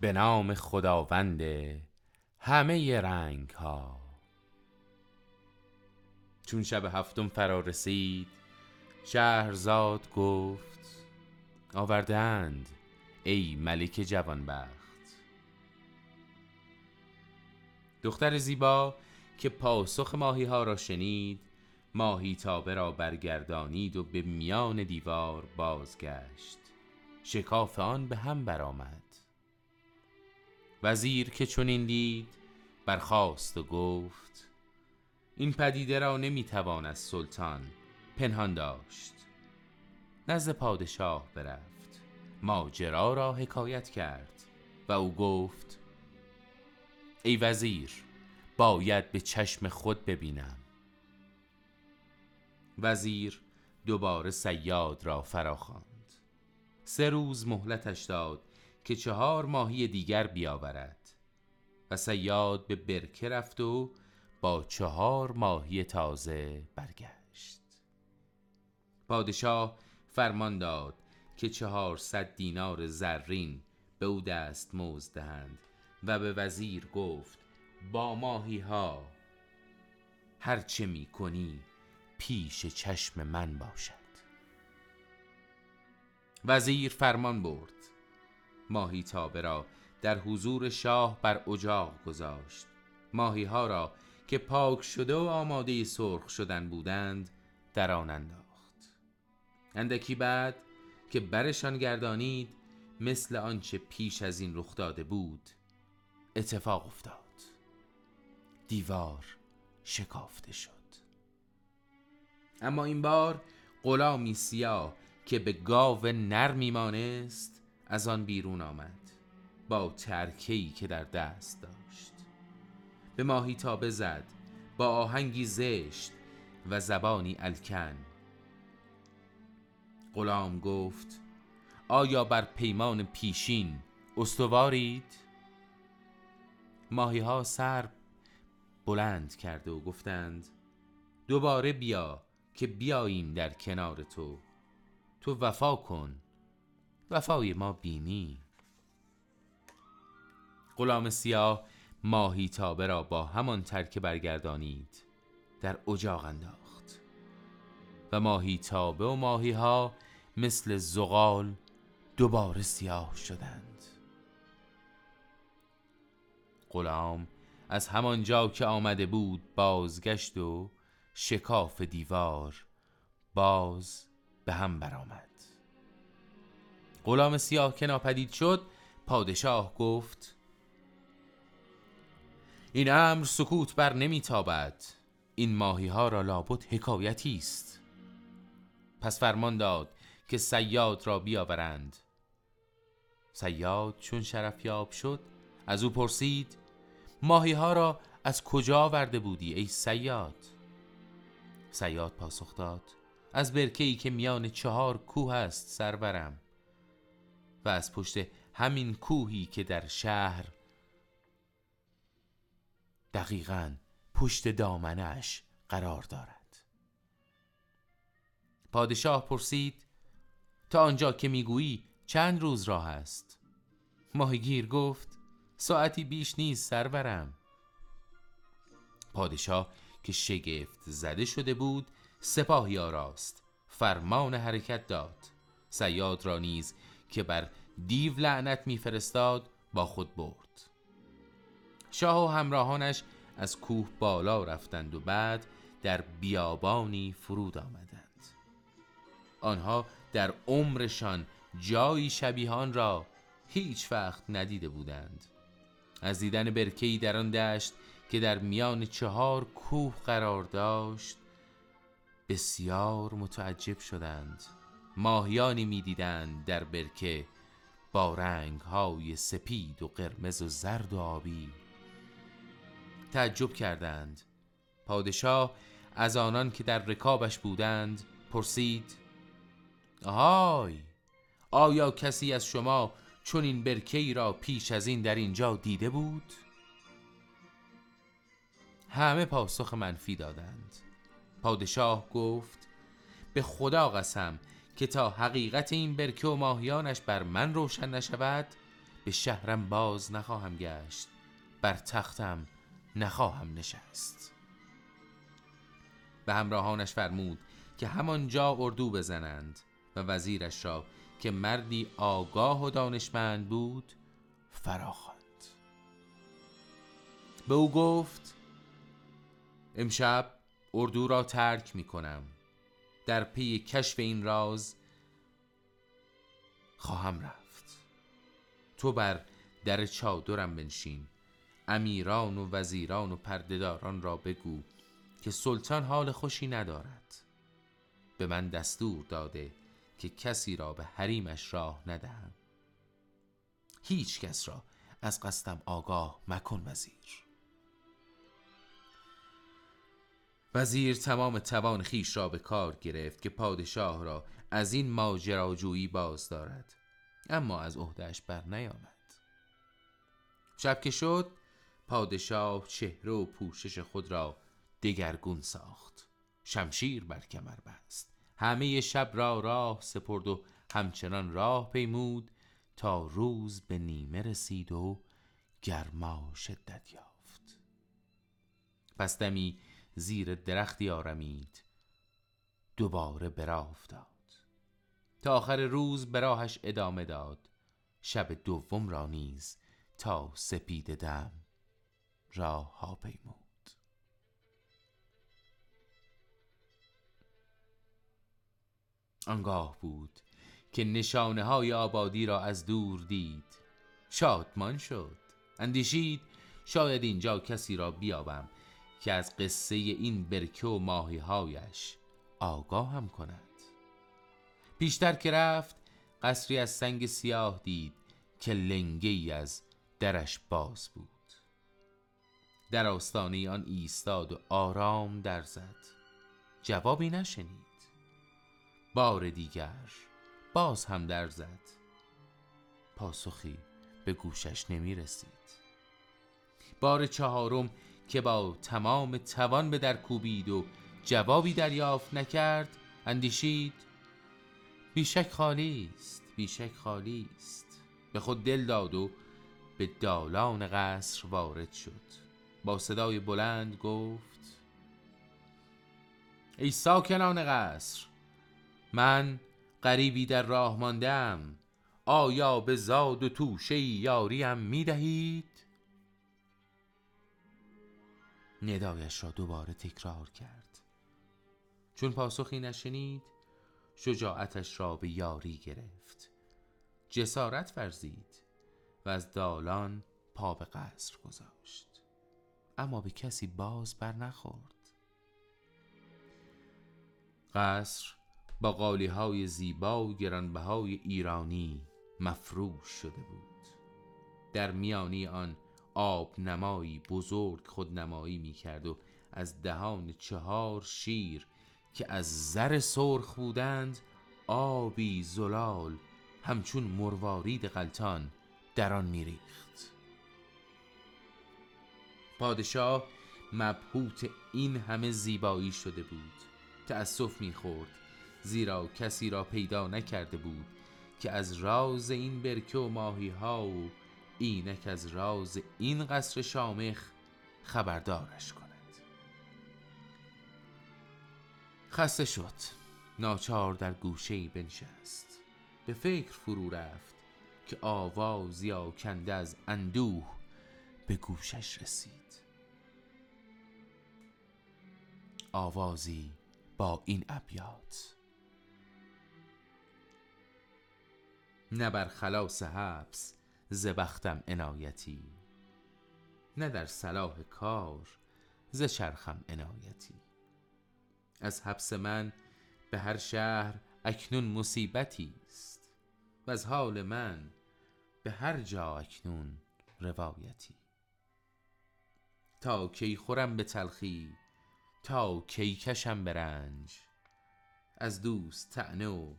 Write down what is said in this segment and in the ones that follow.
به نام خداوند همه رنگ ها چون شب هفتم فرا رسید شهرزاد گفت آوردند ای ملک جوانبخت. دختر زیبا که پاسخ ماهی ها را شنید ماهی تابه را برگردانید و به میان دیوار بازگشت. شکاف آن به هم برآمد. وزیر که چنین دید برخاست و گفت این پدیده را نمی‌توان از سلطان پنهان داشت. نزد پادشاه برفت. ماجرا را حکایت کرد و او گفت ای وزیر باید به چشم خود ببینم. وزیر دوباره سیاد را فراخواند. سه روز مهلتش داد که چهار ماهی دیگر بیاورد و سیاد به برکه رفت و با چهار ماهی تازه برگشت. پادشاه فرمان داد که چهارصد دینار زرین به او دست موز دهند و به وزیر گفت با ماهی ها هر چه می کنی پیش چشم من باشد. وزیر فرمان برد. ماهی تابه را در حضور شاه بر اجاق گذاشت. ماهی ها را که پاک شده و آماده سرخ شدن بودند در آن انداخت. اندکی بعد که برشان گردانید مثل آنچه پیش از این رخ داده بود اتفاق افتاد. دیوار شکافته شد. اما این بار غلامی سیاه که به گاو نر میمانست از آن بیرون آمد با ترکهی که در دست داشت. به ماهی تابه زد با آهنگی زشت و زبانی الکن. غلام گفت آیا بر پیمان پیشین استوارید؟ ماهی ها سر بلند کرده و گفتند دوباره بیا که بیاییم در کنار تو. تو وفا کن. وفای ما بینی. غلام سیاه ماهی تابه را با همان ترک برگردانید در اجاق انداخت. و ماهی تابه و ماهی ها مثل زغال دوباره سیاه شدند. غلام از همان جا که آمده بود بازگشت و شکاف دیوار باز به هم برآمد. غلام سیاه که ناپدید شد پادشاه گفت این امر سکوت بر نمیتابد. این ماهی ها را لابد حکایتی است. پس فرمان داد که سیاد را بیاورند. سیاد چون شرفیاب شد از او پرسید ماهی ها را از کجا آورده بودی ای سیاد سیاد پاسخ داد از برکه که میان چهار کوه است سرورم. و از پشت همین کوهی که در شهر دقیقا پشت دامنش قرار دارد. پادشاه پرسید تا آنجا که می‌گویی چند روز راه است؟ ماهیگیر گفت ساعتی بیش نیست سرورم. پادشاه که شگفت زده شده بود سپاهی آراست فرمان حرکت داد. سیاد را نیز که بر دیو لعنت میفرستاد با خود برد. شاه و همراهانش از کوه بالا رفتند و بعد در بیابانی فرود آمدند. آنها در عمرشان جایی شبیهان را هیچ وقت ندیده بودند. از دیدن برکهی در آن دشت که در میان چهار کوه قرار داشت بسیار متعجب شدند. ماهیانی می‌دیدند در برکه با رنگ های سپید و قرمز و زرد و آبی. تعجب کردند. پادشاه از آنان که در رکابش بودند پرسید آهای آیا کسی از شما چون این برکه را پیش از این در اینجا دیده بود؟ همه پاسخ منفی دادند. پادشاه گفت به خدا قسم که تا حقیقت این برکه و ماهیانش بر من روشن نشود به شهرم باز نخواهم گشت بر تختم نخواهم نشست. به همراهانش فرمود که همانجا اردو بزنند و وزیرش را که مردی آگاه و دانشمند بود فراخواند. به او گفت امشب اردو را ترک می کنم در پی کشف این راز خواهم رفت. تو بر در چادرم بنشین. امیران و وزیران و پردهداران را بگو که سلطان حال خوشی ندارد. به من دستور داده که کسی را به حریمش راه ندهم. هیچ کس را از قصدم آگاه مکن وزیر. وزیر تمام توان خیش را به کار گرفت که پادشاه را از این ماجراجویی باز دارد. اما از عهدهش بر نیامد. شب که شد پادشاه چهره و پوشش خود را دگرگون ساخت. شمشیر بر کمر بست. همه شب را راه سپرد و همچنان راه پیمود تا روز به نیمه رسید و گرما شدت یافت پس دمی زیر درختی آرمید. دوباره افتاد. تا آخر روز به راهش ادامه داد. شب دوم را نیز تا سپید دم راه ها پیمود. آنگاه بود که نشانه های آبادی را از دور دید. شادمان شد. اندیشید شاید اینجا کسی را بیابم. که از قصه این برکه و ماهی هایش آگاه هم کند. پیشتر که رفت قصری از سنگ سیاه دید که لنگه ای از درش باز بود. در آستانه آن ایستاد و آرام در زد. جوابی نشنید. بار دیگر باز هم در زد. پاسخی به گوشش نمی رسید بار چهارم که با تمام توان به در کوبید و جوابی دریافت نکرد اندیشید بیشک خالی است بیشک خالی است. به خود دل داد و به دالان قصر وارد شد. با صدای بلند گفت ای ساکنان قصر من قریبی در راه ماندم. آیا به زاد و توشه یاریم می دهید؟ ندایش را دوباره تکرار کرد. چون پاسخی نشنید شجاعتش را به یاری گرفت. جسارت ورزید و از دالان پا به قصر گذاشت. اما به کسی باز بر نخورد. قصر با قالی های زیبا و گرانبهای ایرانی مفروش شده بود. در میانی آن آب نمایی بزرگ خود نمایی می کرد و از دهان چهار شیر که از زر سرخ بودند آبی زلال همچون مروارید غلطان در آن میریخت. پادشاه مبهوت این همه زیبایی شده بود. تأسف می‌خورد زیرا کسی را پیدا نکرده بود که از راز این برکه و ماهی ها و اینک از راز این قصر شامخ خبردارش کند. خسته شد. ناچار در گوشه ای بنشست. به فکر فرو رفت که آوازی آکنده از اندوه به گوشش رسید. آوازی با این ابیات. نه بر خلاص حبس زبختم عنایتی نه در صلاح کار ز چرخم عنایتی. از حبس من به هر شهر اکنون مصیبتی است و از حال من به هر جا اکنون روایتی. تا کی خورم به تلخی تا کی کشم به رنج از دوست تعنه و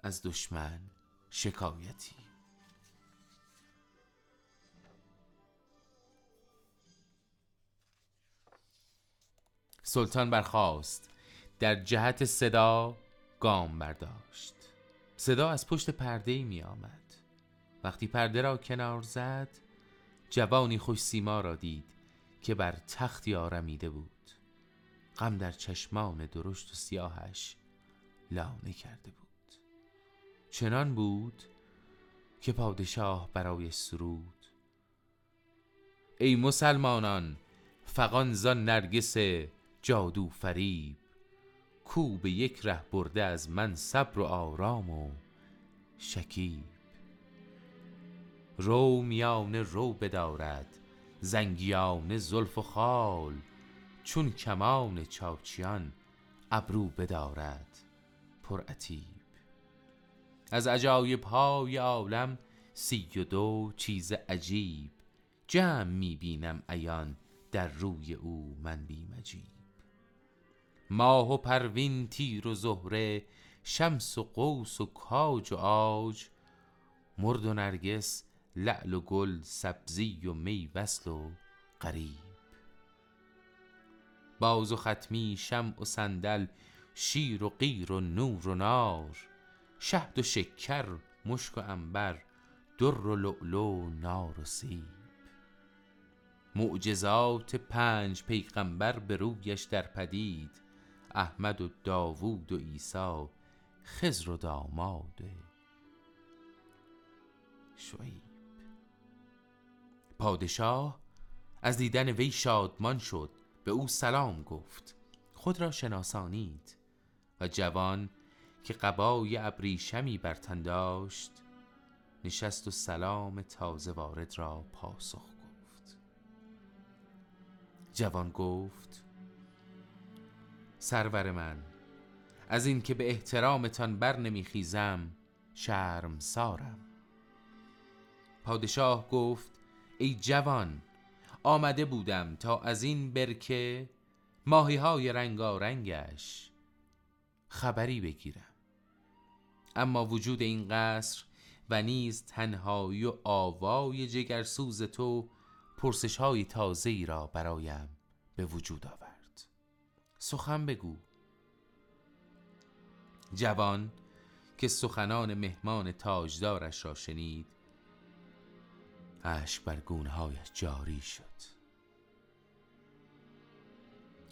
از دشمن شکایتی. سلطان برخاست. در جهت صدا گام برداشت. صدا از پشت پرده می آمد وقتی پرده را کنار زد جوانی خوش سیما را دید که بر تختی آرمیده بود. غم در چشمان درشت و سیاهش لانه کرده بود. چنان بود که پادشاه برای سرود ای مسلمانان فقان زان نرگس جادو فریب کو به یک ره برده از من صبر و آرام و شکیب. رو میان رو بدارد زنگیان زلف و خال چون کمان چاچیان ابرو بدارد. پر از عجایب های عالم سی و دو چیز عجیب جمع می بینم عیان در روی او من بی مجیب ماه و پروین تیر و زهره شمس و قوس و کاج و آج مرد و نرگس لعل و گل سبزی و می وصل و قریب باز و ختمی شمع و صندل شیر و غیر و نور و نار. شهد و شکر مشک و عنبر در و لؤلؤ نار و سیب. معجزات پنج پیغمبر به رویش در پدید. احمد و داوود و عیسی خضر و داماد. شعیب. پادشاه از دیدن وی شادمان شد به او سلام گفت. خود را شناسانید و جوان که قبای ابریشمی بر تن داشت نشست و سلام تازه وارد را پاسخ گفت. جوان گفت سرور من. از اینکه به احترامتان بر نمیخیزم شرم سارم پادشاه گفت ای جوان آمده بودم تا از این برکه ماهی های رنگارنگش خبری بگیرم. اما وجود این قصر و نیز تنهایی و آوای جگرسوز تو پرسش های تازه ای را برایم به وجود آورد. سخن بگو. جوان که سخنان مهمان تاجدارش را شنید اشک بر گونهایش جاری شد.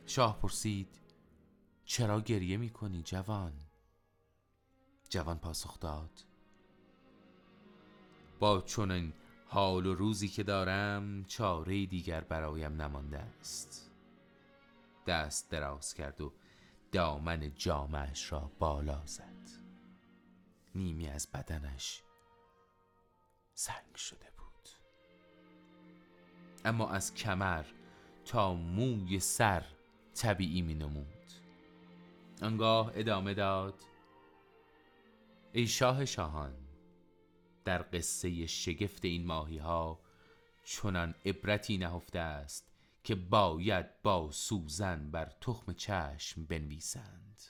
شاه پرسید چرا گریه می کنی جوان؟ جوان پاسخ داد با چنین حال و روزی که دارم چاره دیگر برایم نمانده است. دست دراز کرد و دامن جامعش را بالا زد. نیمی از بدنش سنگ شده بود. اما از کمر تا موی سر طبیعی می نمود آنگاه ادامه داد ای شاه شاهان در قصه شگفت این ماهی ها چنان عبرتی نهفته است که باید با سوزن بر تخم چشم بنویسند.